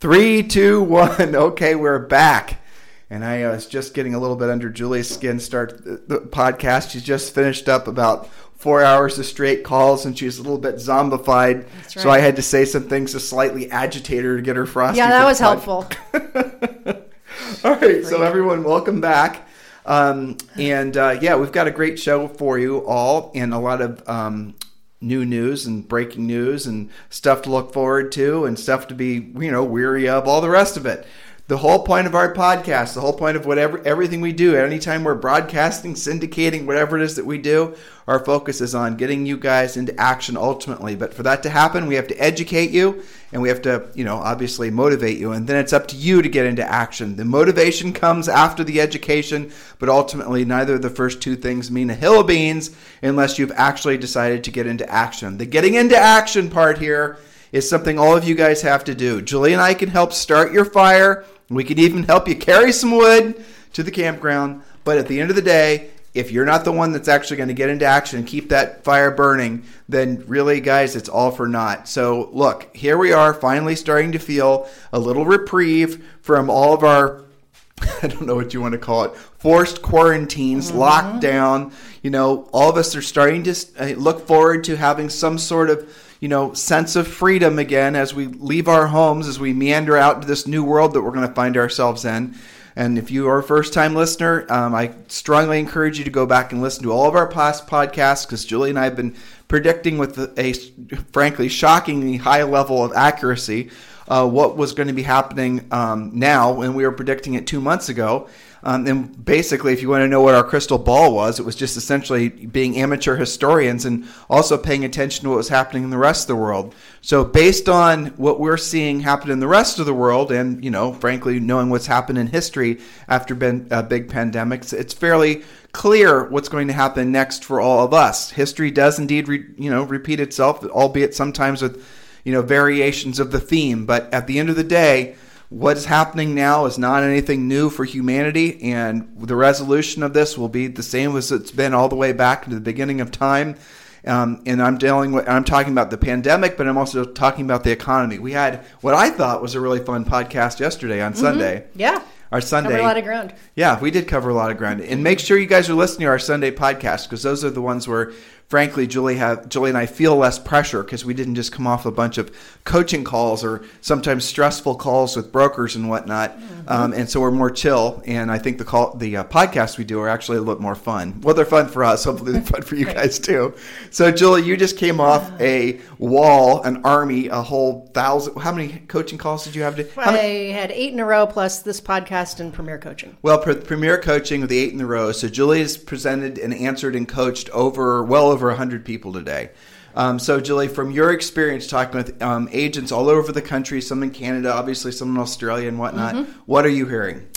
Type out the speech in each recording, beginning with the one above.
Three, two, one. Okay, we're back. And I uh, was just getting a little bit under Julie's skin. Start the podcast. She's just finished up about four hours of straight calls, and she's a little bit zombified. Right. So I had to say some things to slightly agitate her to get her frosty. Yeah, that was helpful. All right, so everyone, welcome back. Um, and uh, yeah, we've got a great show for you all, and a lot of um, new news and breaking news and stuff to look forward to and stuff to be you know weary of all the rest of it the whole point of our podcast the whole point of whatever everything we do anytime we're broadcasting syndicating whatever it is that we do our focus is on getting you guys into action ultimately. But for that to happen, we have to educate you and we have to, you know, obviously motivate you. And then it's up to you to get into action. The motivation comes after the education, but ultimately, neither of the first two things mean a hill of beans unless you've actually decided to get into action. The getting into action part here is something all of you guys have to do. Julie and I can help start your fire. We can even help you carry some wood to the campground. But at the end of the day, if you're not the one that's actually going to get into action and keep that fire burning, then really, guys, it's all for naught. So, look, here we are, finally starting to feel a little reprieve from all of our, I don't know what you want to call it, forced quarantines, mm-hmm. lockdown. You know, all of us are starting to uh, look forward to having some sort of you know, sense of freedom again as we leave our homes, as we meander out into this new world that we're going to find ourselves in. And if you are a first time listener, um, I strongly encourage you to go back and listen to all of our past podcasts because Julie and I have been predicting with a, frankly shockingly high level of accuracy uh, what was going to be happening um, now, and we were predicting it two months ago. Um, and basically, if you want to know what our crystal ball was, it was just essentially being amateur historians and also paying attention to what was happening in the rest of the world. So, based on what we're seeing happen in the rest of the world, and you know, frankly, knowing what's happened in history after been, uh, big pandemics, it's fairly clear what's going to happen next for all of us. History does indeed, re, you know, repeat itself, albeit sometimes with you know variations of the theme. But at the end of the day what is happening now is not anything new for humanity, and the resolution of this will be the same as it's been all the way back to the beginning of time. Um, and I'm dealing with, I'm talking about the pandemic, but I'm also talking about the economy. We had what I thought was a really fun podcast yesterday on mm-hmm. Sunday. Yeah. Our Sunday. Cover a lot of ground. Yeah, we did cover a lot of ground. And make sure you guys are listening to our Sunday podcast because those are the ones where frankly, Julie have Julie and I feel less pressure because we didn't just come off a bunch of coaching calls or sometimes stressful calls with brokers and whatnot, mm-hmm. um, and so we're more chill. And I think the call the uh, podcasts we do are actually a little more fun. Well, they're fun for us. Hopefully, they're fun for you guys too. So, Julie, you just came off a wall, an army, a whole thousand. How many coaching calls did you have? To, I many, had eight in a row plus this podcast and Premier Coaching. Well, Premier Coaching with the eight in a row. So Julie has presented and answered and coached over well over over 100 people today. Um, so, Julie, from your experience talking with um, agents all over the country, some in Canada, obviously some in Australia and whatnot, mm-hmm. what are you hearing?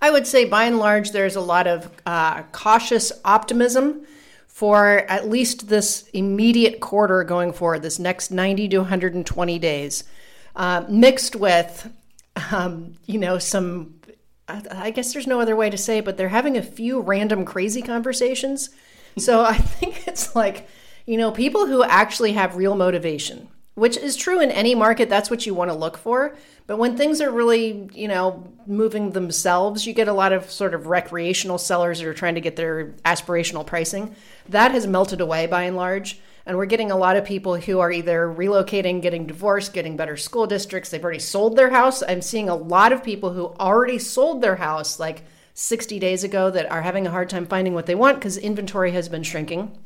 I would say by and large, there's a lot of uh, cautious optimism for at least this immediate quarter going forward, this next 90 to 120 days, uh, mixed with, um, you know, some, I guess there's no other way to say it, but they're having a few random crazy conversations so I think it's like, you know, people who actually have real motivation, which is true in any market, that's what you want to look for. But when things are really, you know, moving themselves, you get a lot of sort of recreational sellers that are trying to get their aspirational pricing. That has melted away by and large. And we're getting a lot of people who are either relocating, getting divorced, getting better school districts. They've already sold their house. I'm seeing a lot of people who already sold their house, like 60 days ago that are having a hard time finding what they want because inventory has been shrinking.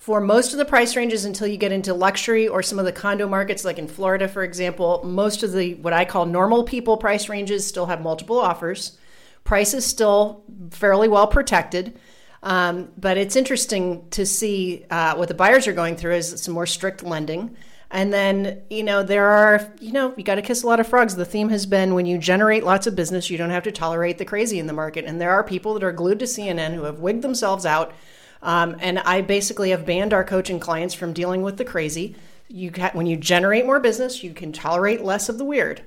For most of the price ranges until you get into luxury or some of the condo markets, like in Florida, for example, most of the what I call normal people price ranges still have multiple offers. Price is still fairly well protected. Um, but it's interesting to see uh, what the buyers are going through is some more strict lending. And then, you know, there are, you know, you got to kiss a lot of frogs. The theme has been when you generate lots of business, you don't have to tolerate the crazy in the market. And there are people that are glued to CNN who have wigged themselves out. Um, and I basically have banned our coaching clients from dealing with the crazy. You ca- when you generate more business, you can tolerate less of the weird.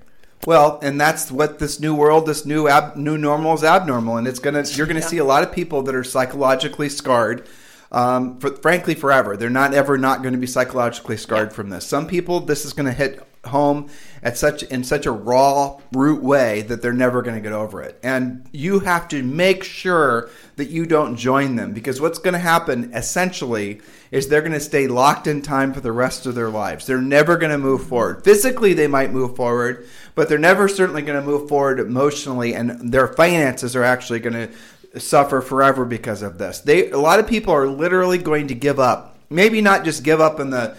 Well, and that's what this new world, this new ab, new normal is abnormal, and it's gonna you're gonna yeah. see a lot of people that are psychologically scarred. Um, for, frankly, forever. They're not ever not going to be psychologically scarred yeah. from this. Some people, this is going to hit home at such in such a raw root way that they're never going to get over it. And you have to make sure that you don't join them because what's going to happen essentially is they're going to stay locked in time for the rest of their lives. They're never going to move forward. Physically they might move forward but they're never certainly going to move forward emotionally and their finances are actually going to suffer forever because of this. They a lot of people are literally going to give up. Maybe not just give up in the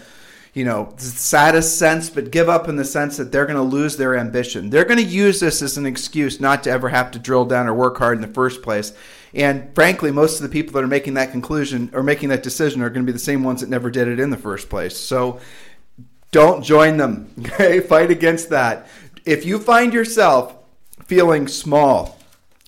you know, saddest sense, but give up in the sense that they're going to lose their ambition. They're going to use this as an excuse not to ever have to drill down or work hard in the first place. And frankly, most of the people that are making that conclusion or making that decision are going to be the same ones that never did it in the first place. So don't join them. Okay, fight against that. If you find yourself feeling small,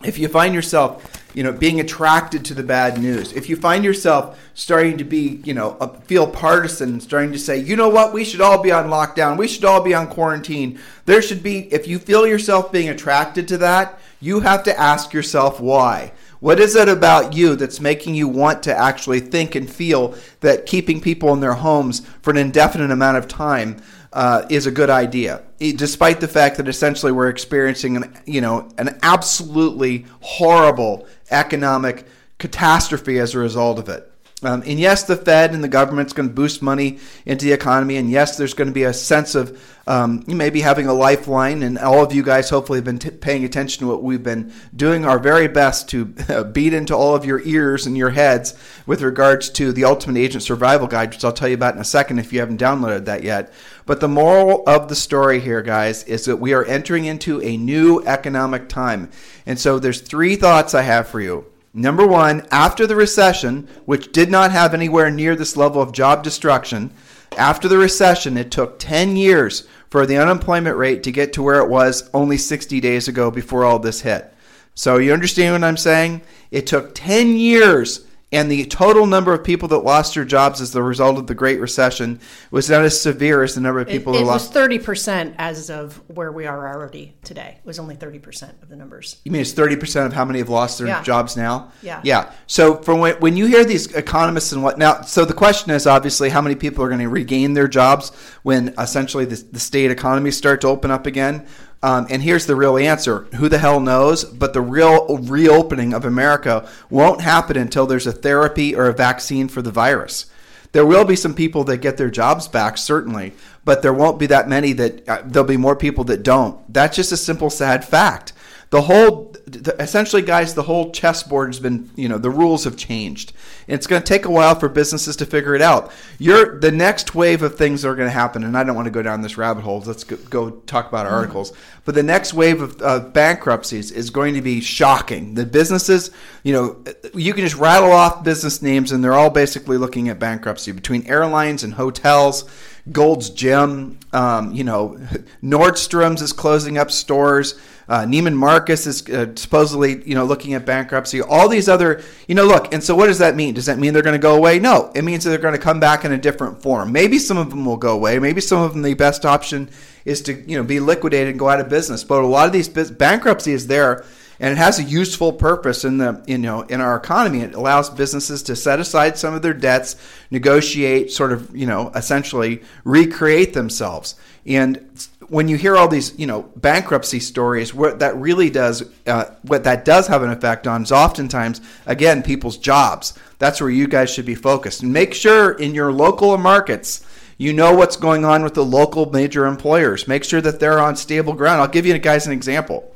if you find yourself you know, being attracted to the bad news. If you find yourself starting to be, you know, feel partisan, starting to say, you know what, we should all be on lockdown, we should all be on quarantine. There should be, if you feel yourself being attracted to that, you have to ask yourself why. What is it about you that's making you want to actually think and feel that keeping people in their homes for an indefinite amount of time uh, is a good idea, despite the fact that essentially we're experiencing an you know an absolutely horrible economic catastrophe as a result of it. Um, and yes, the Fed and the government's going to boost money into the economy. And yes, there's going to be a sense of um, maybe having a lifeline. And all of you guys hopefully have been t- paying attention to what we've been doing our very best to beat into all of your ears and your heads with regards to the Ultimate Agent Survival Guide, which I'll tell you about in a second if you haven't downloaded that yet. But the moral of the story here, guys, is that we are entering into a new economic time. And so there's three thoughts I have for you. Number one, after the recession, which did not have anywhere near this level of job destruction, after the recession, it took 10 years for the unemployment rate to get to where it was only 60 days ago before all this hit. So you understand what I'm saying? It took 10 years and the total number of people that lost their jobs as the result of the Great Recession was not as severe as the number of people it, it who lost. It was thirty percent as of where we are already today. It was only thirty percent of the numbers. You mean it's thirty percent of how many have lost their yeah. jobs now? Yeah. Yeah. So from when, when you hear these economists and what now, so the question is obviously how many people are going to regain their jobs when essentially the, the state economies start to open up again. Um, and here's the real answer who the hell knows? But the real reopening of America won't happen until there's a therapy or a vaccine for the virus. There will be some people that get their jobs back, certainly, but there won't be that many that uh, there'll be more people that don't. That's just a simple, sad fact the whole essentially guys the whole chessboard has been you know the rules have changed. And it's going to take a while for businesses to figure it out. You're the next wave of things that are going to happen and i don't want to go down this rabbit hole let's go, go talk about mm-hmm. articles but the next wave of uh, bankruptcies is going to be shocking. The businesses you know you can just rattle off business names and they're all basically looking at bankruptcy between airlines and hotels Gold's Gym, um, you know, Nordstrom's is closing up stores. Uh, Neiman Marcus is uh, supposedly, you know, looking at bankruptcy. All these other, you know, look. And so, what does that mean? Does that mean they're going to go away? No, it means that they're going to come back in a different form. Maybe some of them will go away. Maybe some of them the best option is to, you know, be liquidated and go out of business. But a lot of these bankruptcy is there and it has a useful purpose in the you know in our economy. It allows businesses to set aside some of their debts, negotiate, sort of you know essentially recreate themselves. And when you hear all these you know bankruptcy stories, what that really does, uh, what that does have an effect on is oftentimes again people's jobs. That's where you guys should be focused and make sure in your local markets. You know what's going on with the local major employers. Make sure that they're on stable ground. I'll give you guys an example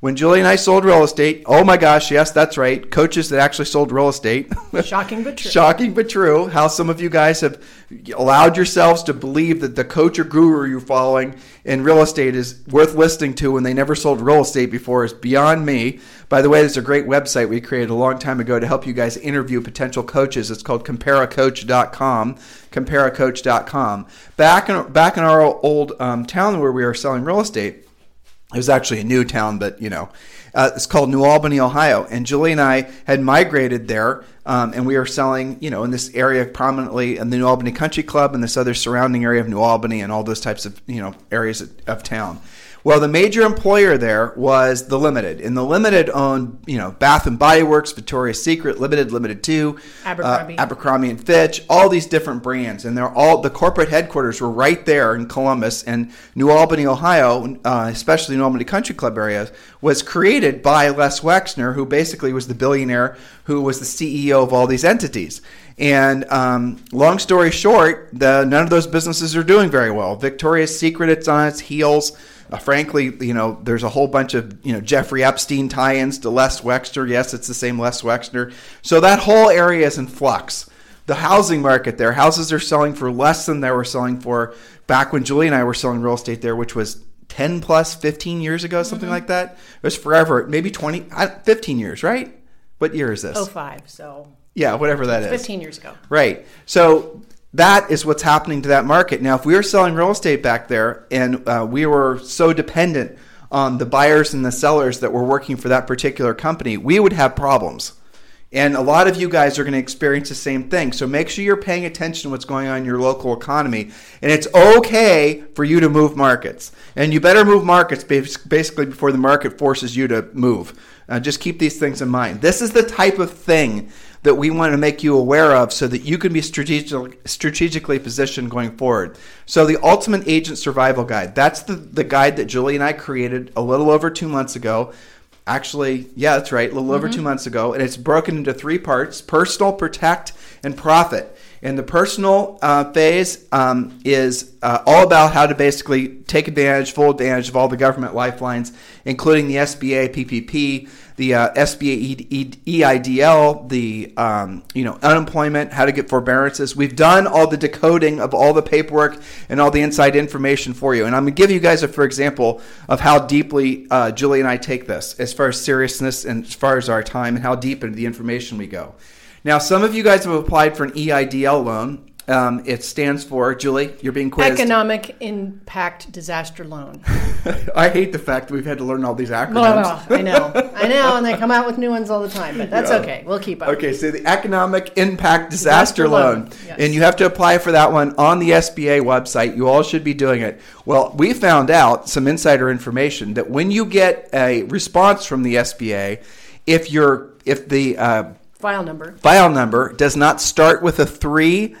When Julie and I sold real estate, oh my gosh, yes, that's right. Coaches that actually sold real estate. Shocking but true. Shocking but true. How some of you guys have allowed yourselves to believe that the coach or guru you're following in real estate is worth listening to when they never sold real estate before is beyond me. By the way, there's a great website we created a long time ago to help you guys interview potential coaches. It's called compareacoach.com. Compareacoach.com. Back in back in our old um, town where we were selling real estate, it was actually a new town, but you know, uh, it's called New Albany, Ohio. And Julie and I had migrated there, um, and we were selling, you know, in this area prominently in the New Albany Country Club and this other surrounding area of New Albany and all those types of, you know, areas of, of town. Well, the major employer there was the Limited, and the Limited owned, you know, Bath and Body Works, Victoria's Secret, Limited, Limited Two, Abercrombie. uh, Abercrombie and Fitch, all these different brands, and they're all the corporate headquarters were right there in Columbus and New Albany, Ohio, uh, especially New Albany Country Club areas, was created by Les Wexner, who basically was the billionaire who was the CEO of all these entities. And um, long story short, the, none of those businesses are doing very well. Victoria's Secret, it's on its heels. Uh, frankly, you know, there's a whole bunch of you know Jeffrey Epstein tie-ins to Les Wexner. Yes, it's the same Les Wexner. So that whole area is in flux. The housing market there, houses are selling for less than they were selling for back when Julie and I were selling real estate there, which was 10 plus 15 years ago, something like that. It was forever, maybe 20, uh, 15 years, right? What year is this? Oh five, so Yeah, whatever that is. 15 years ago. Right. So that is what's happening to that market. Now, if we were selling real estate back there and uh, we were so dependent on the buyers and the sellers that were working for that particular company, we would have problems. And a lot of you guys are going to experience the same thing. So make sure you're paying attention to what's going on in your local economy. And it's okay for you to move markets. And you better move markets basically before the market forces you to move. Uh, just keep these things in mind. This is the type of thing that we want to make you aware of so that you can be strategic, strategically positioned going forward. So, the Ultimate Agent Survival Guide that's the, the guide that Julie and I created a little over two months ago. Actually, yeah, that's right, a little over two months ago. And it's broken into three parts personal, protect, and profit. And the personal uh, phase um, is uh, all about how to basically take advantage, full advantage of all the government lifelines, including the SBA PPP, the uh, SBA EIDL, the um, you know unemployment, how to get forbearances. We've done all the decoding of all the paperwork and all the inside information for you. And I'm going to give you guys a for example of how deeply uh, Julie and I take this, as far as seriousness and as far as our time and how deep into the information we go. Now, some of you guys have applied for an EIDL loan. Um, it stands for Julie. You're being quizzed. Economic Impact Disaster Loan. I hate the fact that we've had to learn all these acronyms. Blah, I know, I know, and they come out with new ones all the time, but that's Yeah. okay. We'll keep up. Okay, so the Economic Impact Disaster, Disaster Loan. loan, yes. And you have to apply for that one on the SBA website. You all should be doing it. Well, we found out some insider information that when you get a response from the SBA, if you're if the uh, File number. file number does not start with a three,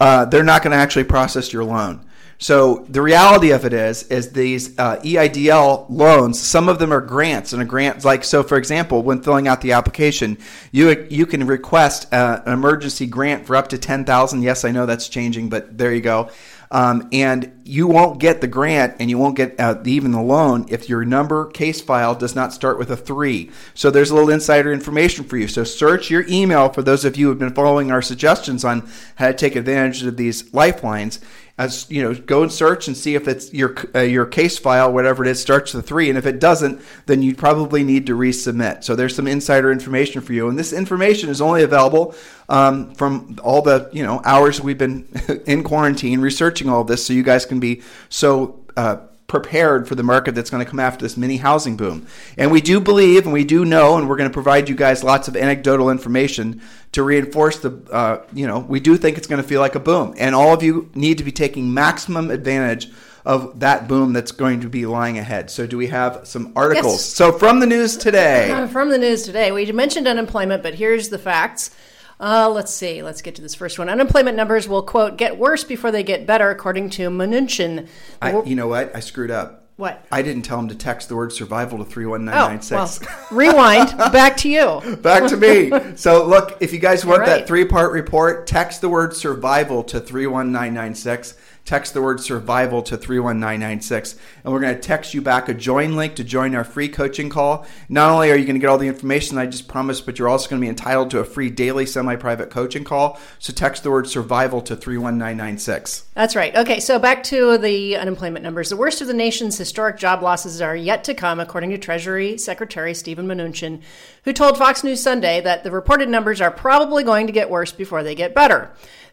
uh, they're not going to actually process your loan. So the reality of it is, is these uh, EIDL loans. Some of them are grants, and a grant like so. For example, when filling out the application, you you can request uh, an emergency grant for up to ten thousand. Yes, I know that's changing, but there you go. Um, and you won't get the grant and you won't get uh, even the loan if your number case file does not start with a three. So there's a little insider information for you. So search your email for those of you who have been following our suggestions on how to take advantage of these lifelines. As you know, go and search and see if it's your uh, your case file, whatever it is, starts with three, and if it doesn't, then you probably need to resubmit. So there's some insider information for you, and this information is only available um, from all the you know hours we've been in quarantine researching all this, so you guys can be so. Uh, prepared for the market that's going to come after this mini housing boom. And we do believe and we do know, and we're going to provide you guys lots of anecdotal information to reinforce the, uh, you know, we do think it's going to feel like a boom. And all of you need to be taking maximum advantage of that boom that's going to be lying ahead. So, do we have some articles? Yes. So, from the news today. From the news today, we mentioned unemployment, but here's the facts. Uh, let's see. Let's get to this first one. Unemployment numbers will quote get worse before they get better, according to Mnuchin. I, you know what? I screwed up. What? I didn't tell him to text the word survival to Oh, 31996. well, rewind. Back to you. Back to me. So, look, if you guys want You're that three part report, text the word survival to 31996. Text the word survival to 31996. And we're going to text you back a join link to join our free coaching call. Not only are you going to get all the information I just promised, but you're also going to be entitled to a free daily semi private coaching call. So text the word survival to 31996. That's right. Okay, so back to the unemployment numbers. The worst of the nation's historic job losses are yet to come, according to Treasury Secretary Steven Mnuchin, who told Fox News Sunday that the reported numbers are probably going to get worse before they get better.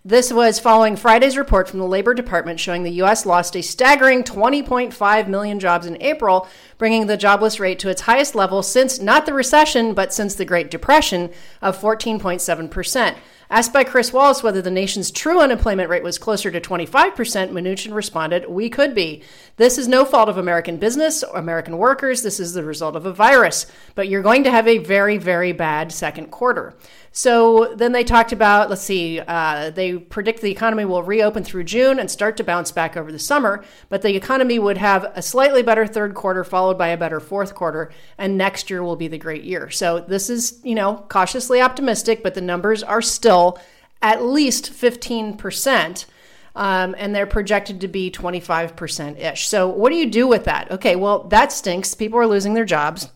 This was following Friday's report from the Labor Department showing the U.S. lost a staggering 20.5 million jobs in April, bringing the jobless rate to its highest level since not the recession, but since the Great Depression of 14.7 percent. Asked by Chris Wallace whether the nation's true unemployment rate was closer to 25%, Mnuchin responded, We could be. This is no fault of American business or American workers. This is the result of a virus. But you're going to have a very, very bad second quarter. So then they talked about, let's see, uh, they predict the economy will reopen through June and start to bounce back over the summer, but the economy would have a slightly better third quarter followed by a better fourth quarter, and next year will be the great year. So this is, you know, cautiously optimistic, but the numbers are still at least 15%. Um, and they're projected to be 25% ish. So, what do you do with that? Okay, well, that stinks. People are losing their jobs.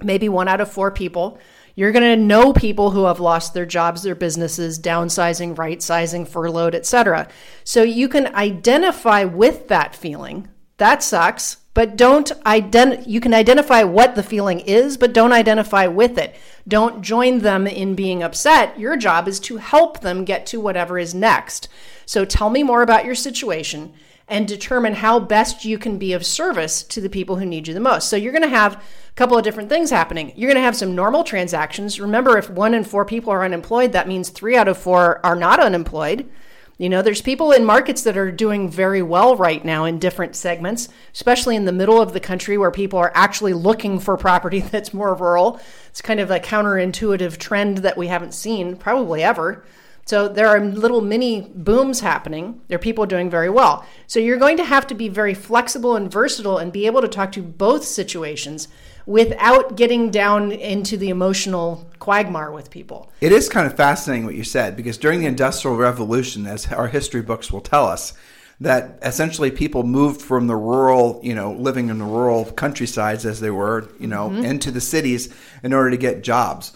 Maybe one out of four people you're going to know people who have lost their jobs, their businesses, downsizing, right sizing, furloughed, etc. So you can identify with that feeling. That sucks, but don't ident- you can identify what the feeling is, but don't identify with it. Don't join them in being upset. Your job is to help them get to whatever is next. So tell me more about your situation and determine how best you can be of service to the people who need you the most. So you're going to have a couple of different things happening. You're going to have some normal transactions. Remember, if one in four people are unemployed, that means three out of four are not unemployed. You know, there's people in markets that are doing very well right now in different segments, especially in the middle of the country where people are actually looking for property that's more rural. It's kind of a counterintuitive trend that we haven't seen probably ever. So there are little mini booms happening. There are people doing very well. So you're going to have to be very flexible and versatile and be able to talk to both situations without getting down into the emotional quagmire with people. It is kind of fascinating what you said because during the Industrial Revolution, as our history books will tell us, that essentially people moved from the rural, you know, living in the rural countrysides as they were, you know, mm-hmm. into the cities in order to get jobs.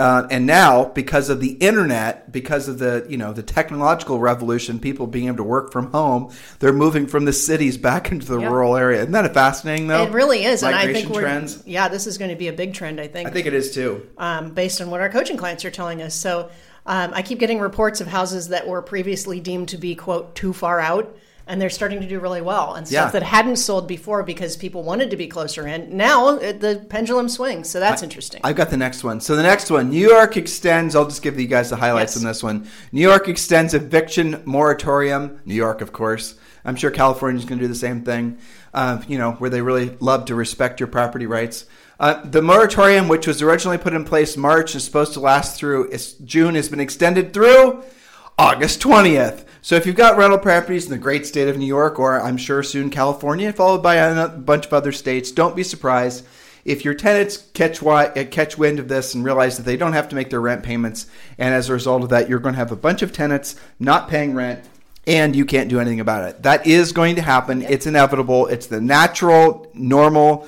Uh, and now, because of the internet, because of the you know the technological revolution, people being able to work from home, they're moving from the cities back into the yep. rural area. Isn't that fascinating, though? It really is, Migration and I think we're trends. yeah, this is going to be a big trend. I think. I think it is too, um, based on what our coaching clients are telling us. So. Um, I keep getting reports of houses that were previously deemed to be quote too far out and they're starting to do really well and stuff yeah. that hadn't sold before because people wanted to be closer in. Now the pendulum swings, so that's I, interesting. I've got the next one. So the next one, New York extends. I'll just give you guys the highlights yes. on this one. New York extends eviction moratorium. New York, of course. I'm sure California is going to do the same thing. Uh, you know, where they really love to respect your property rights. Uh, the moratorium, which was originally put in place March, is supposed to last through June, has been extended through August 20th. So if you've got rental properties in the great state of New York, or I'm sure soon California, followed by a bunch of other states, don't be surprised if your tenants catch uh, catch wind of this and realize that they don't have to make their rent payments, and as a result of that, you're going to have a bunch of tenants not paying rent, and you can't do anything about it. That is going to happen. It's inevitable. It's the natural, normal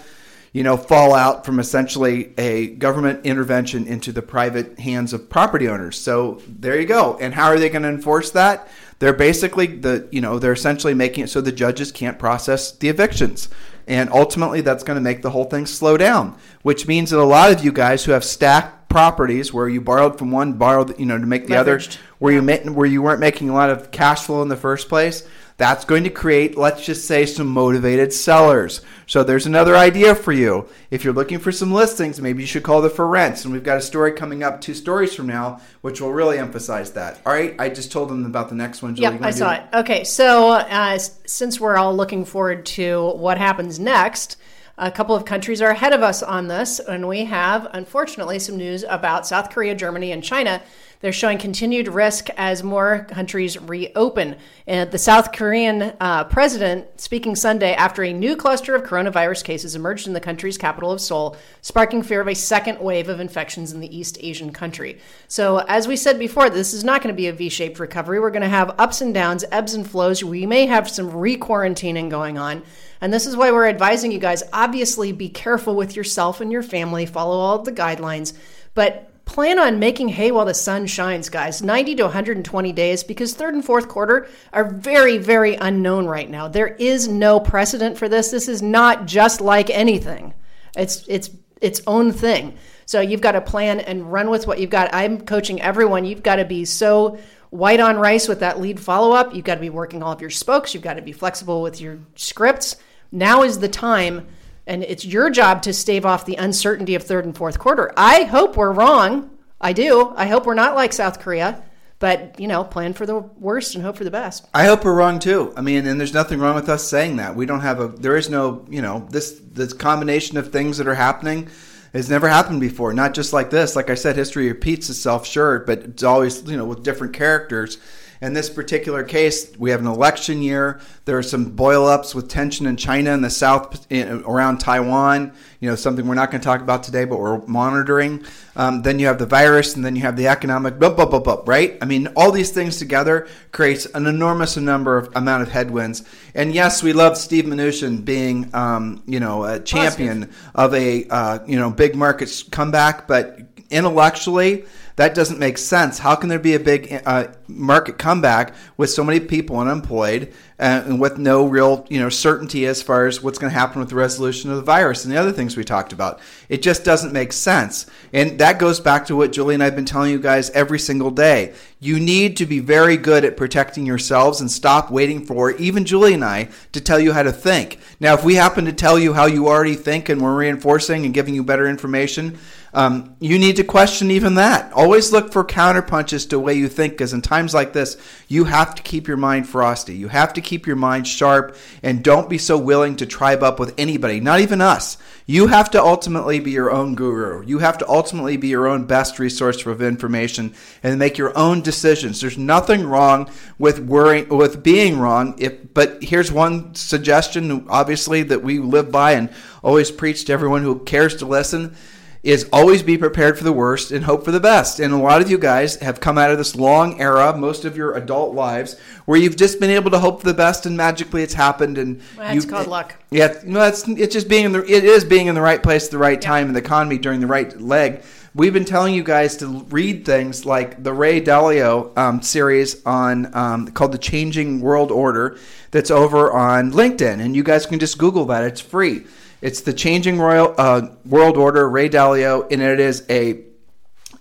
you know, fallout from essentially a government intervention into the private hands of property owners. So there you go. And how are they going to enforce that? They're basically the, you know, they're essentially making it so the judges can't process the evictions. And ultimately that's going to make the whole thing slow down, which means that a lot of you guys who have stacked properties where you borrowed from one, borrowed, you know, to make the Leveraged. other, where yeah. you where you weren't making a lot of cash flow in the first place, that's going to create, let's just say, some motivated sellers. So there's another idea for you. If you're looking for some listings, maybe you should call the for rents. And we've got a story coming up two stories from now, which will really emphasize that. All right, I just told them about the next one. Julie, yep, I saw it. Okay, so uh, since we're all looking forward to what happens next, a couple of countries are ahead of us on this, and we have, unfortunately, some news about South Korea, Germany, and China They're showing continued risk as more countries reopen. And the South Korean uh, president speaking Sunday after a new cluster of coronavirus cases emerged in the country's capital of Seoul, sparking fear of a second wave of infections in the East Asian country. So, as we said before, this is not going to be a V shaped recovery. We're going to have ups and downs, ebbs and flows. We may have some re quarantining going on. And this is why we're advising you guys obviously be careful with yourself and your family, follow all the guidelines, but plan on making hay while the sun shines, guys. 90 to 120 days because third and fourth quarter are very, very unknown right now. There is no precedent for this. This is not just like anything. It's it's its own thing. So you've got to plan and run with what you've got. I'm coaching everyone. You've got to be so white on rice with that lead follow up. You've got to be working all of your spokes. You've got to be flexible with your scripts. Now is the time and it's your job to stave off the uncertainty of third and fourth quarter. I hope we're wrong. I do. I hope we're not like South Korea, but you know, plan for the worst and hope for the best. I hope we're wrong too. I mean, and there's nothing wrong with us saying that. We don't have a. There is no, you know, this this combination of things that are happening has never happened before. Not just like this. Like I said, history repeats itself, sure, but it's always you know with different characters. In this particular case, we have an election year. There are some boil ups with tension in China and the south around Taiwan. You know, something we're not going to talk about today, but we're monitoring. Um, then you have the virus, and then you have the economic blah, blah, blah, blah, right? I mean, all these things together creates an enormous number of amount of headwinds. And yes, we love Steve Mnuchin being, um, you know, a champion Positive. of a, uh, you know, big market comeback, but intellectually, that doesn't make sense. How can there be a big uh, market comeback with so many people unemployed and with no real you know certainty as far as what's going to happen with the resolution of the virus and the other things we talked about? It just doesn't make sense. And that goes back to what Julie and I've been telling you guys every single day. You need to be very good at protecting yourselves and stop waiting for even Julie and I to tell you how to think. Now, if we happen to tell you how you already think and we're reinforcing and giving you better information, um, you need to question even that. Always look for counterpunches to the way you think, because in times like this, you have to keep your mind frosty. You have to keep your mind sharp, and don't be so willing to tribe up with anybody, not even us. You have to ultimately be your own guru. You have to ultimately be your own best resource of information and make your own decisions. There's nothing wrong with worrying, with being wrong. If, but here's one suggestion, obviously, that we live by and always preach to everyone who cares to listen is always be prepared for the worst and hope for the best. And a lot of you guys have come out of this long era, most of your adult lives, where you've just been able to hope for the best and magically it's happened. And well, it's called luck. Yeah, no, it's it's just being in the it is being in the right place at the right time in the economy during the right leg. We've been telling you guys to read things like the Ray Dalio um, series on um, called "The Changing World Order" that's over on LinkedIn, and you guys can just Google that. It's free. It's the Changing Royal uh, World Order, Ray Dalio, and it is a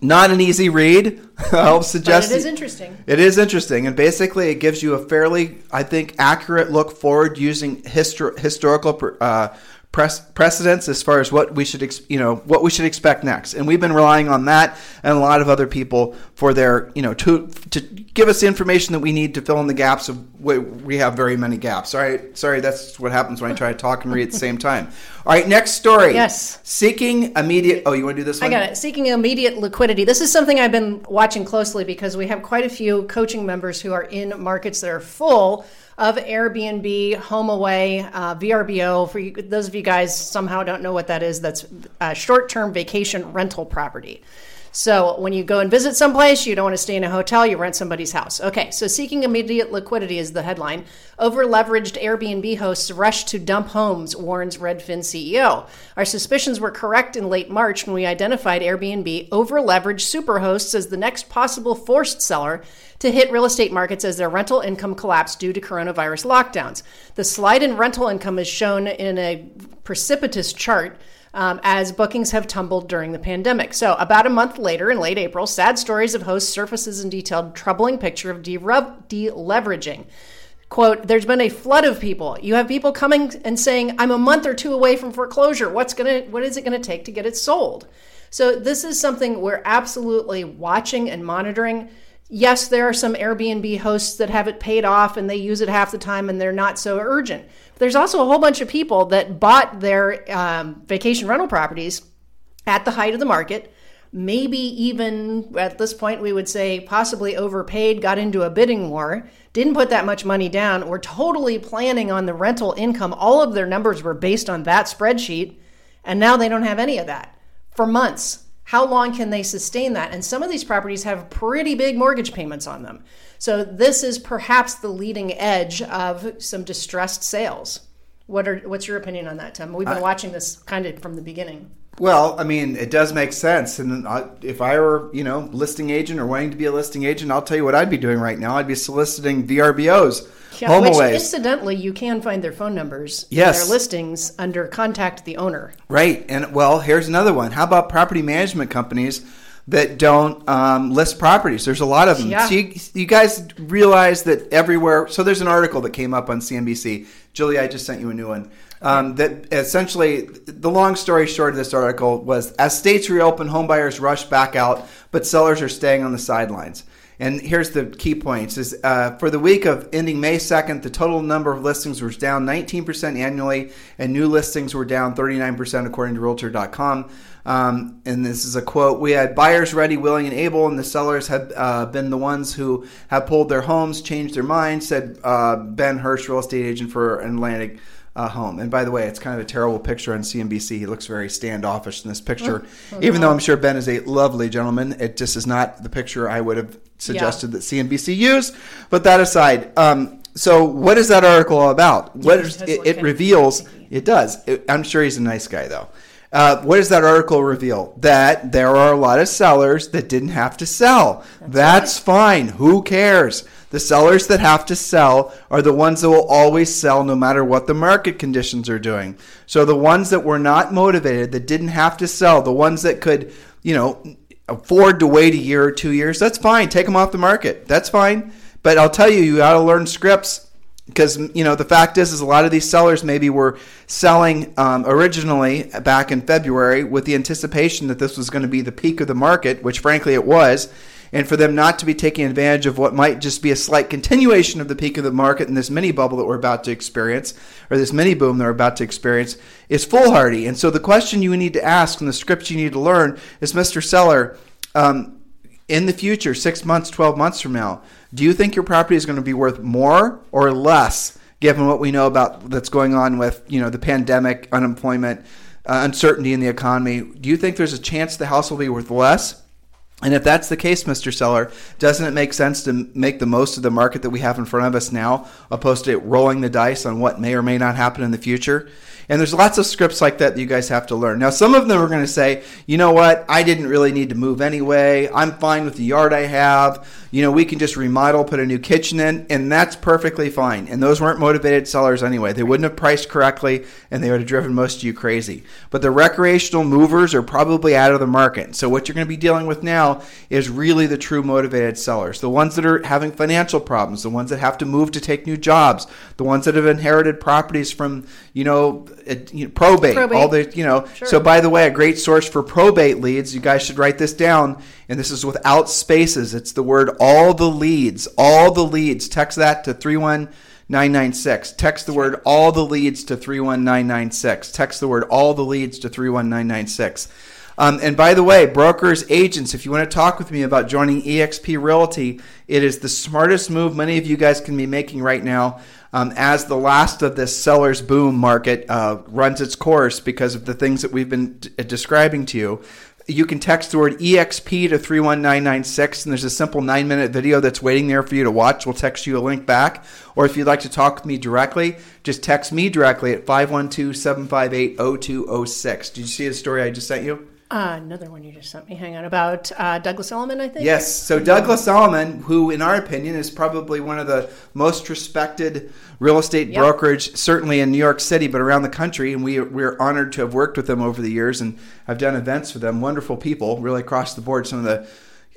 not an easy read. I'll suggest but it is interesting. It is interesting, and basically, it gives you a fairly, I think, accurate look forward using histor- historical uh, precedents as far as what we should ex- you know what we should expect next. And we've been relying on that and a lot of other people for their you know to to give us the information that we need to fill in the gaps of we have very many gaps. All right sorry that's what happens when i try to talk and read at the same time. All right next story. Yes. Seeking immediate oh you want to do this one? i got it. Seeking immediate liquidity. This is something i've been watching closely because we have quite a few coaching members who are in markets that are full of Airbnb, HomeAway, uh, VRBO. For you, those of you guys somehow don't know what that is, that's a short-term vacation rental property. So when you go and visit someplace, you don't want to stay in a hotel, you rent somebody's house. Okay, so seeking immediate liquidity is the headline. Over leveraged Airbnb hosts rush to dump homes, warns Redfin CEO. Our suspicions were correct in late March when we identified Airbnb over leveraged superhosts as the next possible forced seller to hit real estate markets as their rental income collapsed due to coronavirus lockdowns. The slide in rental income is shown in a precipitous chart um, as bookings have tumbled during the pandemic. So, about a month later, in late April, sad stories of hosts surfaces and detailed troubling picture of deleveraging. Quote, there's been a flood of people. You have people coming and saying, I'm a month or two away from foreclosure. What's gonna what is it gonna take to get it sold? So this is something we're absolutely watching and monitoring. Yes, there are some Airbnb hosts that have it paid off and they use it half the time and they're not so urgent. There's also a whole bunch of people that bought their um, vacation rental properties at the height of the market, maybe even at this point we would say possibly overpaid, got into a bidding war, didn't put that much money down, were totally planning on the rental income. All of their numbers were based on that spreadsheet, and now they don't have any of that for months. How long can they sustain that? And some of these properties have pretty big mortgage payments on them. So this is perhaps the leading edge of some distressed sales. What are what's your opinion on that, Tim? We've been watching this kind of from the beginning. Well, I mean, it does make sense. And I, uh, if I were, you know, listing agent or wanting to be a listing agent, I'll tell you what I'd be doing right now. I'd be soliciting VRBOs, yeah, which incidentally, you can find their phone numbers, yes, their listings under contact the owner. Right. And well, here's another one. How about property management companies? that don't um, list properties. There's a lot of them. Yeah. So you, you, guys realize that everywhere. So there's an article that came up on CNBC. Julie, I just sent you a new one. Um, that essentially, the long story short of this article was as states reopen, homebuyers rush back out, but sellers are staying on the sidelines. And here's the key points: is uh, for the week of ending May 2nd, the total number of listings was down 19% annually, and new listings were down 39% according to Realtor.com. Um, and this is a quote: "We had buyers ready, willing, and able, and the sellers have uh, been the ones who have pulled their homes, changed their minds," said uh, Ben Hirsch, real estate agent for Atlantic uh, home. And by the way, it's kind of a terrible picture on CNBC. He looks very standoffish in this picture. Oh, Even though I'm sure Ben is a lovely gentleman, it just is not the picture I would have suggested yeah. that CNBC use. But that aside, um, so what is that article all about? What is, it, it reveals? It does. It, I'm sure he's a nice guy though. Uh, what does that article reveal? That there are a lot of sellers that didn't have to sell. That's, That's right. fine. Who cares? The sellers that have to sell are the ones that will always sell no matter what the market conditions are doing. So the ones that were not motivated, that didn't have to sell, the ones that could, you know, afford to wait a year or two years, that's fine. Take them off the market. That's fine. But I'll tell you, you got to learn scripts because you know the fact is is a lot of these sellers maybe were selling um, originally back in February with the anticipation that this was going to be the peak of the market, which frankly it was, and for them not to be taking advantage of what might just be a slight continuation of the peak of the market and this mini bubble that we're about to experience, or this mini boom that we're about to experience, is foolhardy. And so the question you need to ask and the script you need to learn is, Mr. Seller. Um, in the future, six months, 12 months from now, do you think your property is going to be worth more or less given what we know about that's going on with, you know, the pandemic, unemployment, uh, uncertainty in the economy? Do you think there's a chance the house will be worth less? And if that's the case, Mr. Seller, doesn't it make sense to make the most of the market that we have in front of us now, opposed to rolling the dice on what may or may not happen in the future? And there's lots of scripts like that that you guys have to learn. Now, some of them are going to say, you know what, I didn't really need to move anyway. I'm fine with the yard I have. You know, we can just remodel, put a new kitchen in, and that's perfectly fine. And those weren't motivated sellers anyway. They wouldn't have priced correctly, and they would have driven most of you crazy. But the recreational movers are probably out of the market. So what you're going to be dealing with now is really the true motivated sellers the ones that are having financial problems the ones that have to move to take new jobs the ones that have inherited properties from you know, uh, probate, probate. all the you know sure. so by the way a great source for probate leads you guys should write this down and this is without spaces it's the word all the leads all the leads text that to 31 996. Text the word all the leads to 31996. Text the word all the leads to 31996. Um, and by the way, brokers, agents, if you want to talk with me about joining eXp Realty, it is the smartest move many of you guys can be making right now um, as the last of this seller's boom market uh, runs its course because of the things that we've been d- describing to you. You can text the word EXP to 31996, and there's a simple nine minute video that's waiting there for you to watch. We'll text you a link back. Or if you'd like to talk with me directly, just text me directly at 512 758 0206. Did you see the story I just sent you? Uh, another one you just sent me. Hang on about uh, Douglas Elliman, I think. Yes. So Douglas Elliman, who in our opinion is probably one of the most respected real estate yep. brokerage, certainly in New York City, but around the country, and we we're honored to have worked with them over the years and have done events for them. Wonderful people, really across the board. Some of the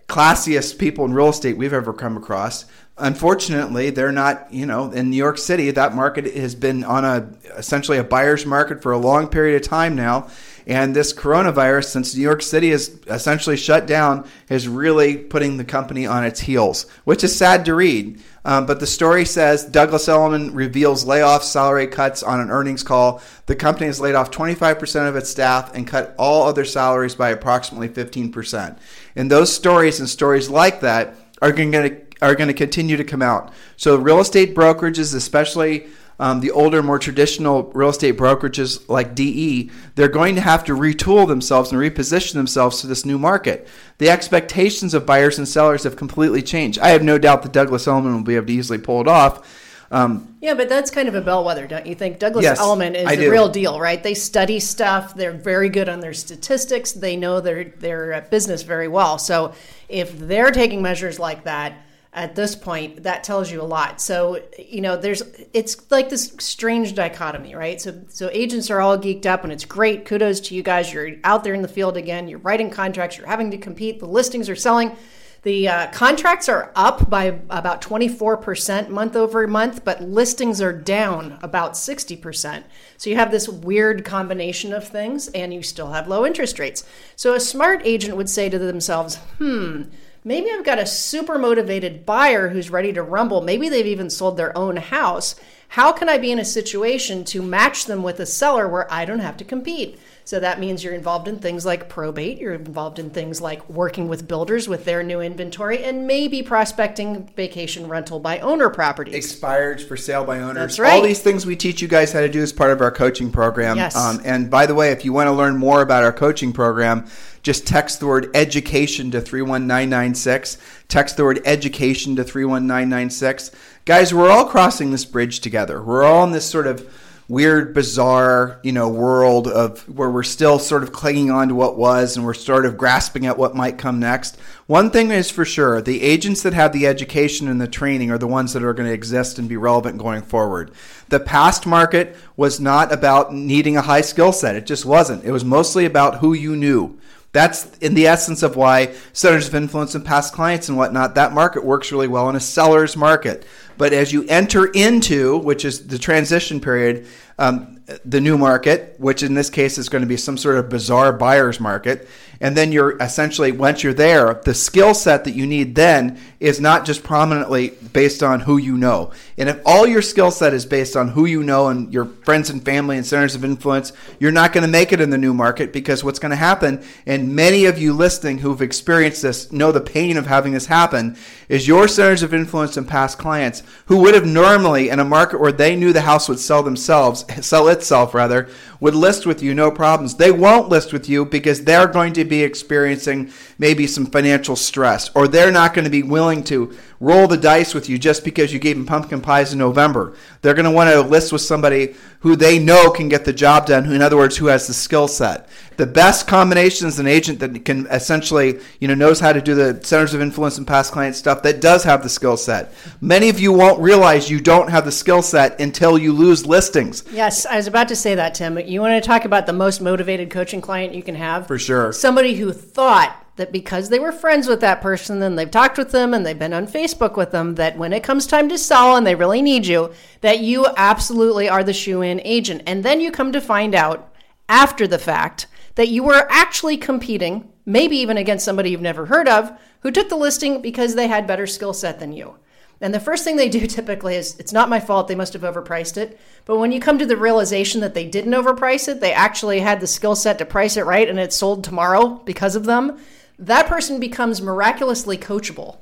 classiest people in real estate we've ever come across. Unfortunately, they're not, you know, in New York City, that market has been on a essentially a buyer's market for a long period of time now and this coronavirus, since New York City is essentially shut down, is really putting the company on its heels, which is sad to read. Um, but the story says Douglas Elliman reveals layoffs, salary cuts on an earnings call. The company has laid off 25% of its staff and cut all other salaries by approximately 15%. And those stories and stories like that are going to are going to continue to come out. So real estate brokerages, especially um, the older, more traditional real estate brokerages like DE, they're going to have to retool themselves and reposition themselves to this new market. The expectations of buyers and sellers have completely changed. I have no doubt that Douglas Elliman will be able to easily pull it off. Um, yeah, but that's kind of a bellwether, don't you think? Douglas yes, Elliman is the real deal, right? They study stuff. They're very good on their statistics. They know their their business very well. So if they're taking measures like that, at this point that tells you a lot. So you know there's it's like this strange dichotomy right? So so agents are all geeked up and it's great. Kudos to you guys. You're out there in the field again. You're writing contracts. You're having to compete. The listings are selling. The uh, contracts are up by about 24% month over month, but listings are down about 60%. So you have this weird combination of things, and you still have low interest rates. So a smart agent would say to themselves, hmm, Maybe I've got a super motivated buyer who's ready to rumble. Maybe they've even sold their own house. How can I be in a situation to match them with a seller where I don't have to compete? So that means you're involved in things like probate, you're involved in things like working with builders with their new inventory, and maybe prospecting vacation rental by owner properties. Expired for sale by owners. That's right. All these things we teach you guys how to do as part of our coaching program. Yes. Um, and by the way, if you want to learn more about our coaching program, just text the word education to 31996. Text the word education to 31996. Guys, we're all crossing this bridge together. We're all in this sort of weird, bizarre, you know, world of where we're still sort of clinging on to what was and we're sort of grasping at what might come next. One thing is for sure, the agents that have the education and the training are the ones that are going to exist and be relevant going forward. The past market was not about needing a high skill set. It just wasn't. It was mostly about who you knew. That's in the essence of why centers of influence and past clients and whatnot, that market works really well in a seller's market. But as you enter into, which is the transition period, um, the new market, which in this case is going to be some sort of bizarre buyer's market, and then you're essentially once you're there the skill set that you need then is not just prominently based on who you know. And if all your skill set is based on who you know and your friends and family and centers of influence you're not going to make it in the new market because what's going to happen and many of you listening who've experienced this know the pain of having this happen is your centers of influence and past clients who would have normally in a market where they knew the house would sell themselves sell itself rather would list with you no problems. They won't list with you because they're going to be experiencing maybe some financial stress, or they're not going to be willing to roll the dice with you just because you gave them pumpkin pies in November. They're going to want to list with somebody who they know can get the job done, who, in other words, who has the skill set. The best combination is an agent that can essentially, you know, knows how to do the centers of influence and past client stuff that does have the skill set. Many of you won't realize you don't have the skill set until you lose listings. Yes, I was about to say that, Tim. You want to talk about the most motivated coaching client you can have? For sure. Somebody who thought that because they were friends with that person and they've talked with them and they've been on Facebook with them, that when it comes time to sell and they really need you, that you absolutely are the shoe in agent. And then you come to find out after the fact that you were actually competing, maybe even against somebody you've never heard of, who took the listing because they had better skill set than you. And the first thing they do typically is it's not my fault, they must have overpriced it. But when you come to the realization that they didn't overprice it, they actually had the skill set to price it right and it sold tomorrow because of them, that person becomes miraculously coachable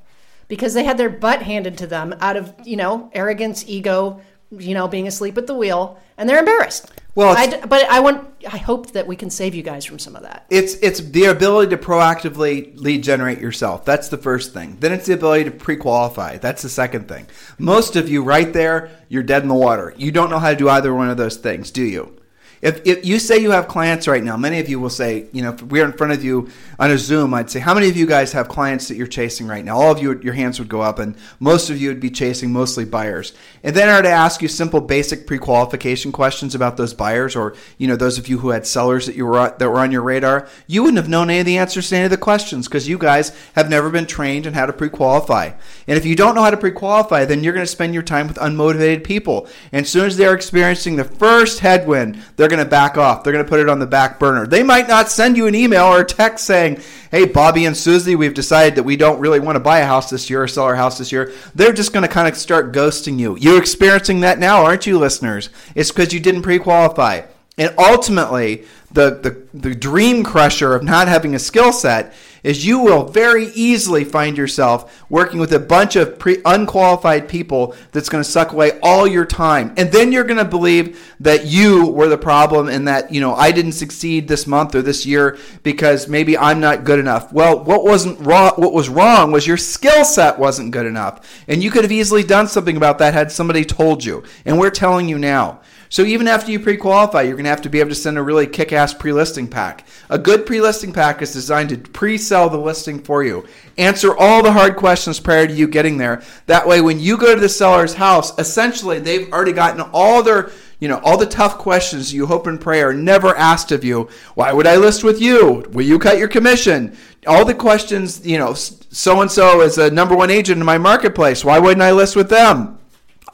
because they had their butt handed to them out of, you know, arrogance, ego, you know, being asleep at the wheel, and they're embarrassed. Well, I, but I want, I hope that we can save you guys from some of that. It's it's the ability to proactively lead generate yourself. That's the first thing. Then it's the ability to pre-qualify. That's the second thing. Most of you, right there, you're dead in the water. You don't know how to do either one of those things, do you? If, if you say you have clients right now, many of you will say, you know, if we're in front of you on a Zoom, I'd say, how many of you guys have clients that you're chasing right now? All of you, your hands would go up, and most of you would be chasing mostly buyers. And then I would ask you simple, basic pre-qualification questions about those buyers, or you know, those of you who had sellers that you were that were on your radar. You wouldn't have known any of the answers to any of the questions because you guys have never been trained in how to pre-qualify. And if you don't know how to pre-qualify, then you're going to spend your time with unmotivated people. And as soon as they're experiencing the first headwind, they're going to back off. They're going to put it on the back burner. They might not send you an email or a text saying, "Hey, Bobby and Susie, we've decided that we don't really want to buy a house this year or sell our house this year." They're just going to kind of start ghosting you. You're experiencing that now, aren't you, listeners? It's because you didn't pre-qualify. And ultimately, the, the, the dream crusher of not having a skill set is you will very easily find yourself working with a bunch of pre- unqualified people that's going to suck away all your time. And then you're going to believe that you were the problem and that, you know, I didn't succeed this month or this year because maybe I'm not good enough. Well, what wasn't wrong what was wrong was your skill set wasn't good enough. And you could have easily done something about that had somebody told you. And we're telling you now. So even after you pre-qualify, you're going to have to be able to send a really kick-ass pre-listing pack. A good pre-listing pack is designed to pre-sell the listing for you. Answer all the hard questions prior to you getting there. That way, when you go to the seller's house, essentially they've already gotten all their you know, all the tough questions you hope and pray are never asked of you. Why would I list with you? Will you cut your commission? All the questions, you know, so and so is a number one agent in my marketplace. Why wouldn't I list with them?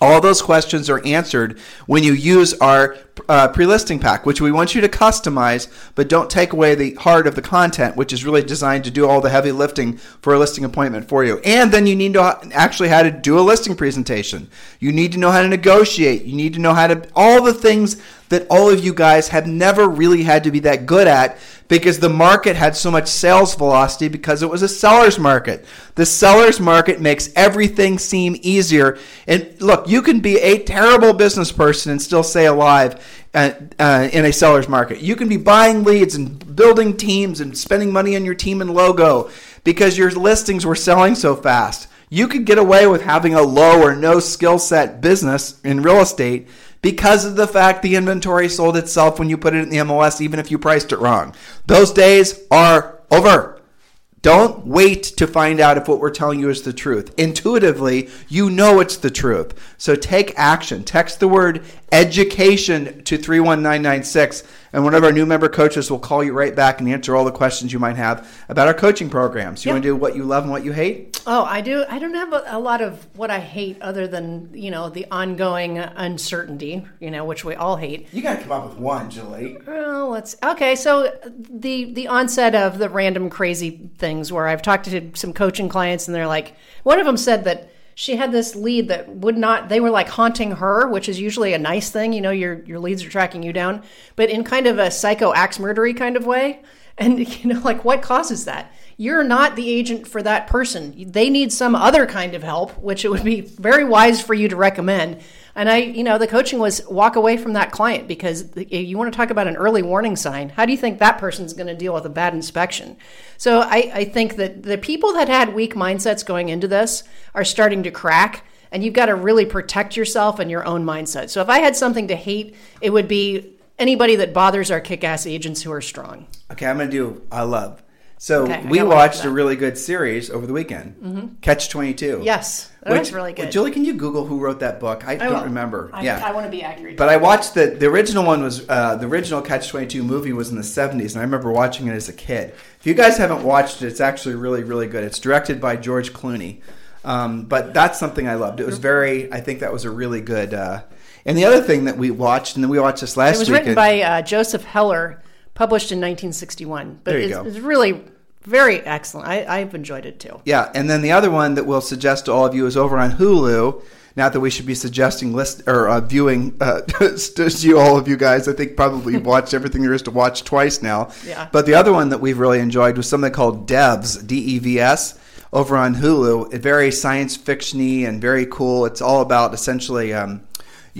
All those questions are answered when you use our uh, pre-listing pack, which we want you to customize, but don't take away the heart of the content, which is really designed to do all the heavy lifting for a listing appointment for you. And then you need to actually how to do a listing presentation. You need to know how to negotiate. You need to know how to all the things that all of you guys have never really had to be that good at because the market had so much sales velocity because it was a seller's market. The seller's market makes everything seem easier. And look, you can be a terrible business person and still stay alive uh, uh, in a seller's market. You can be buying leads and building teams and spending money on your team and logo because your listings were selling so fast. You could get away with having a low or no skill set business in real estate because of the fact the inventory sold itself when you put it in the MLS, even if you priced it wrong. Those days are over. Don't wait to find out if what we're telling you is the truth. Intuitively, you know it's the truth. So take action. Text the word education to 31996 and one of our new member coaches will call you right back and answer all the questions you might have about our coaching programs. You yep. want to do what you love and what you hate? Oh, I do. I don't have a, a, lot of what I hate other than, you know, the ongoing uncertainty, you know, which we all hate. You got to come up with one, Julie. Well, let's Okay, so the the onset of the random crazy things where I've talked to some coaching clients and they're like one of them said that she had this lead that would not they were like haunting her which is usually a nice thing you know your your leads are tracking you down but in kind of a psycho axe murdery kind of way. And you know like what causes that? You're not the agent for that person. They need some other kind of help which it would be very wise for you to recommend and I, you know, the coaching was walk away from that client because you want to talk about an early warning sign. How do you think that person's going to deal with a bad inspection? So I, I think that the people that had weak mindsets going into this are starting to crack and you've got to really protect yourself and your own mindset. So if I had something to hate, it would be anybody that bothers our kick-ass agents who are strong. Okay, I'm going to do I love. So okay, we watched a really good series over the weekend, mm-hmm. Catch Twenty Two. Yes, that which, was really good. Julie, can you Google who wrote that book? I, I don't remember. I, yeah, I want to be accurate. But I watched the the original one was uh, the original Catch Twenty Two movie was in the seventies, and I remember watching it as a kid. If you guys haven't watched it, it's actually really really good. It's directed by George Clooney. Um, but that's something I loved. It was very. I think that was a really good. Uh, and the other thing that we watched, and then we watched this last. Week It was written by uh, Joseph Heller, published in 1961. But there you it's, go. it's really very excellent. I, I've enjoyed it too. Yeah, and then the other one that we'll suggest to all of you is over on Hulu. Not that we should be suggesting list or uh, viewing uh, to all of you guys. I think probably you've watched everything there is to watch twice now. Yeah. But the other one that we've really enjoyed was something called Devs, D E V S, over on Hulu. Very science fictiony and very cool. It's all about essentially. Um,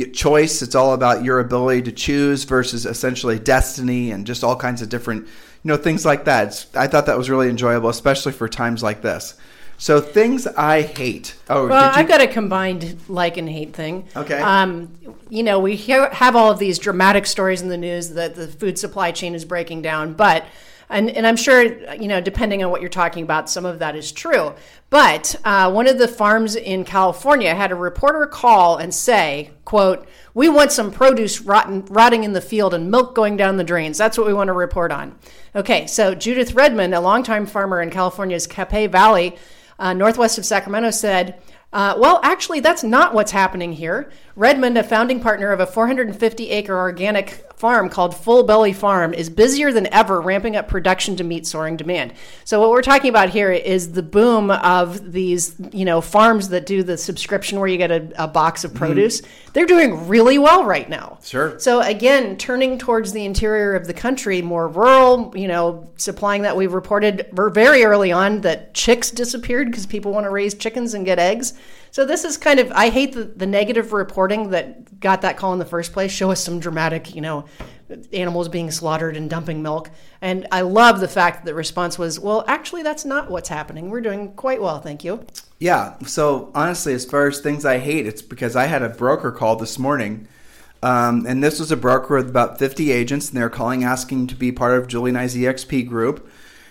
choice. It's all about your ability to choose versus essentially destiny and just all kinds of different you know things like that. It's, I thought that was really enjoyable, especially for times like this. So things I hate. Oh, well, I've got a combined like and hate thing. Okay. Um, you know, we hear, have all of these dramatic stories in the news that the food supply chain is breaking down, but and, and I'm sure, you know, depending on what you're talking about, some of that is true. But uh, one of the farms in California had a reporter call and say, quote, we want some produce rotten, rotting in the field and milk going down the drains. That's what we want to report on. Okay, so Judith Redmond, a longtime farmer in California's Capay Valley, uh, northwest of Sacramento, said, uh, well, actually, that's not what's happening here. Redmond, a founding partner of a 450 acre organic farm called Full Belly Farm, is busier than ever ramping up production to meet soaring demand. So what we're talking about here is the boom of these, you know, farms that do the subscription where you get a, a box of produce. Mm-hmm. They're doing really well right now. Sure. So again, turning towards the interior of the country, more rural, you know, supplying that we've reported very early on that chicks disappeared because people want to raise chickens and get eggs. So this is kind of I hate the, the negative reporting that got that call in the first place. Show us some dramatic, you know, animals being slaughtered and dumping milk. And I love the fact that the response was, well, actually, that's not what's happening. We're doing quite well, thank you. Yeah. So honestly, as far as things I hate, it's because I had a broker call this morning. Um, and this was a broker with about 50 agents, and they're calling asking to be part of Julie and I's EXP group.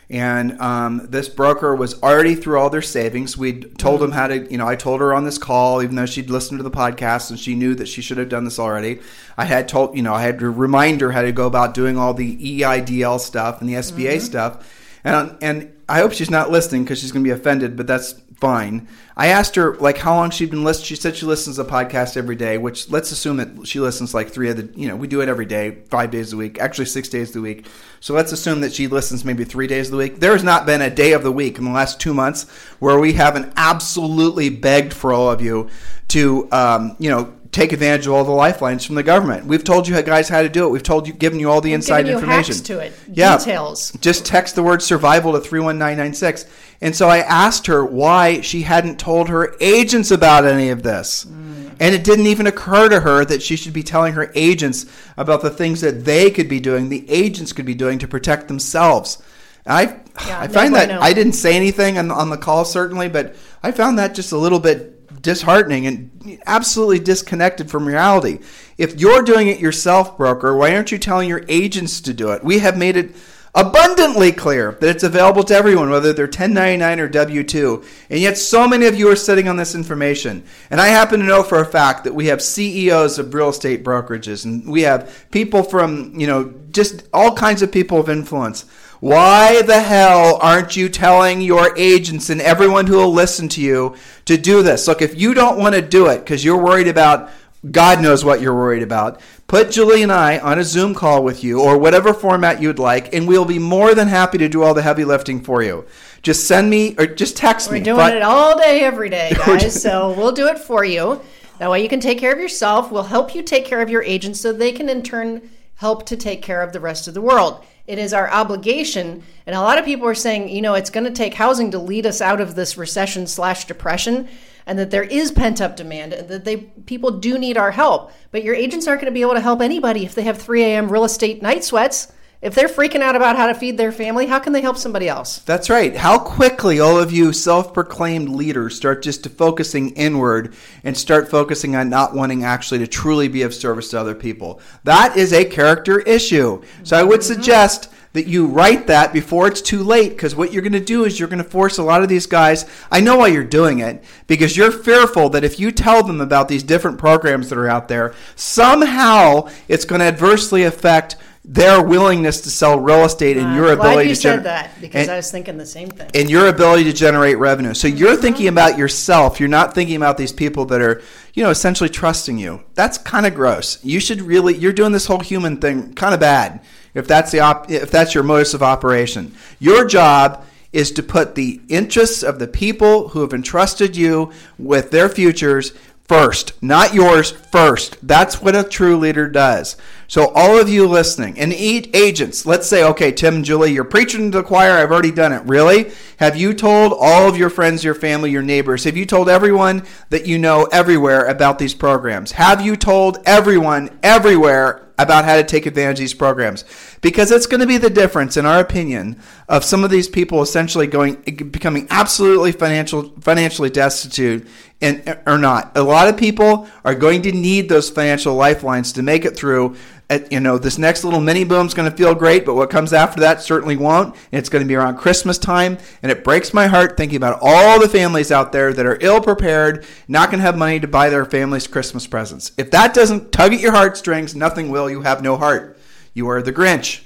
And um, this broker was already through all their savings. We told them how to, you know, I told her on this call, even though she'd listened to the podcast and she knew that she should have done this already. I had told, you know, I had to remind her how to go about doing all the EIDL stuff and the SBA mm-hmm. stuff. And, and I hope she's not listening because she's going to be offended, but that's fine. I asked her like how long she'd been listening. She said she listens to the podcast every day, which let's assume that she listens like three of the. You know, we do it every day, five days a week, actually six days a week. So let's assume that she listens maybe three days a week. There has not been a day of the week in the last two months where we haven't absolutely begged for all of you to, um, you know, take advantage of all the lifelines from the government. We've told you guys how to do it. We've told you, given you all the inside information. to it. Yeah. Details. Just text the word survival to 31996. And so I asked her why she hadn't told her agents about any of this. Mm. And it didn't even occur to her that she should be telling her agents about the things that they could be doing, the agents could be doing to protect themselves. I yeah, I find that I didn't say anything on, on the call certainly, but I found that just a little bit disheartening and absolutely disconnected from reality. If you're doing it yourself, broker, why aren't you telling your agents to do it? We have made it abundantly clear that it's available to everyone, whether they're 1099 or W 2. And yet, so many of you are sitting on this information. And I happen to know for a fact that we have CEOs of real estate brokerages, and we have people from, you know, just all kinds of people of influence why the hell aren't you telling your agents and everyone who will listen to you to do this? Look, if you don't want to do it because you're worried about God knows what you're worried about. Put Julie and I on a Zoom call with you or whatever format you'd like, and we'll be more than happy to do all the heavy lifting for you. Just send me or just text We're me. We're doing but, it all day, every day, guys. so we'll do it for you. That way you can take care of yourself. We'll help you take care of your agents so they can in turn help to take care of the rest of the world. It is our obligation. And a lot of people are saying, you know, it's going to take housing to lead us out of this recession slash depression and that there is pent up demand and that they people do need our help. But your agents aren't going to be able to help anybody if they have 3 a.m. real estate night sweats. If they're freaking out about how to feed their family, how can they help somebody else? That's right. How quickly all of you self-proclaimed leaders start just to focusing inward and start focusing on not wanting actually to truly be of service to other people. That is a character issue. So I would mm-hmm. suggest that you write that before it's too late because what you're going to do is you're going to force a lot of these guys i know why you're doing it because you're fearful that if you tell them about these different programs that are out there somehow it's going to adversely affect their willingness to sell real estate and uh, your ability you to said that because and, I was thinking the same thing. And your ability to generate revenue. So you're mm-hmm. thinking about yourself. You're not thinking about these people that are, you know, essentially trusting you. That's kind of gross. You should really you're doing this whole human thing kind of bad. If that's the op, if that's your modus of operation. Your job is to put the interests of the people who have entrusted you with their futures first, not yours first. That's what a true leader does. So, all of you listening and agents, let's say, okay, Tim and Julie, you're preaching to the choir. I've already done it. Really? Have you told all of your friends, your family, your neighbors? Have you told everyone that you know everywhere about these programs? Have you told everyone everywhere about how to take advantage of these programs because it's going to be the difference in our opinion of some of these people essentially going becoming absolutely financial financially destitute and or not a lot of people are going to need those financial lifelines to make it through at, you know, this next little mini boom is going to feel great, but what comes after that certainly won't. And it's going to be around Christmas time. And it breaks my heart thinking about all the families out there that are ill prepared, not going to have money to buy their families Christmas presents. If that doesn't tug at your heartstrings, nothing will. You have no heart. You are the Grinch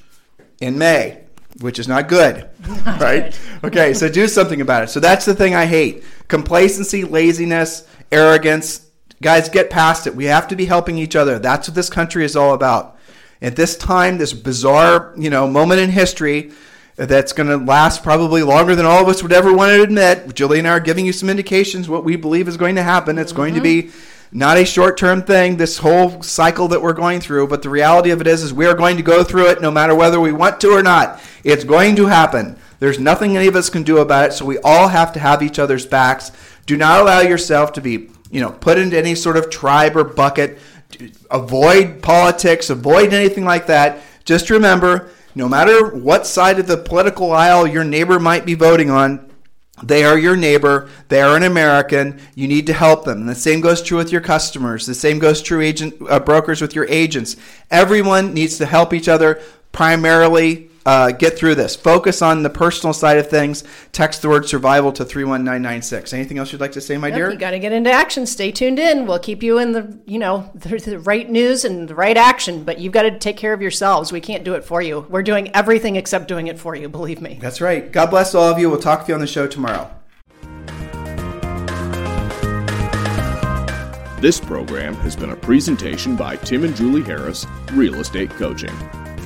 in May, which is not good. Not right? Good. okay, so do something about it. So that's the thing I hate complacency, laziness, arrogance Guys, get past it. We have to be helping each other. That's what this country is all about. At this time, this bizarre, you know, moment in history that's going to last probably longer than all of us would ever want to admit. Julie and I are giving you some indications what we believe is going to happen. It's mm-hmm. going to be not a short-term thing this whole cycle that we're going through but the reality of it is is we are going to go through it no matter whether we want to or not it's going to happen there's nothing any of us can do about it so we all have to have each other's backs do not allow yourself to be you know put into any sort of tribe or bucket avoid politics avoid anything like that just remember no matter what side of the political aisle your neighbor might be voting on they are your neighbor. They are an American. You need to help them. And the same goes true with your customers. The same goes true agent uh, brokers with your agents. Everyone needs to help each other. Primarily, uh, get through this. Focus on the personal side of things. Text the word survival to 31996. Anything else you'd like to say, my yep, dear? You got to get into action. Stay tuned in. We'll keep you in the, you know, the, the right news and the right action, but you've got to take care of yourselves. We can't do it for you. We're doing everything except doing it for you, believe me. That's right. God bless all of you. We'll talk to you on the show tomorrow. This program has been a presentation by Tim and Julie Harris, Real Estate Coaching.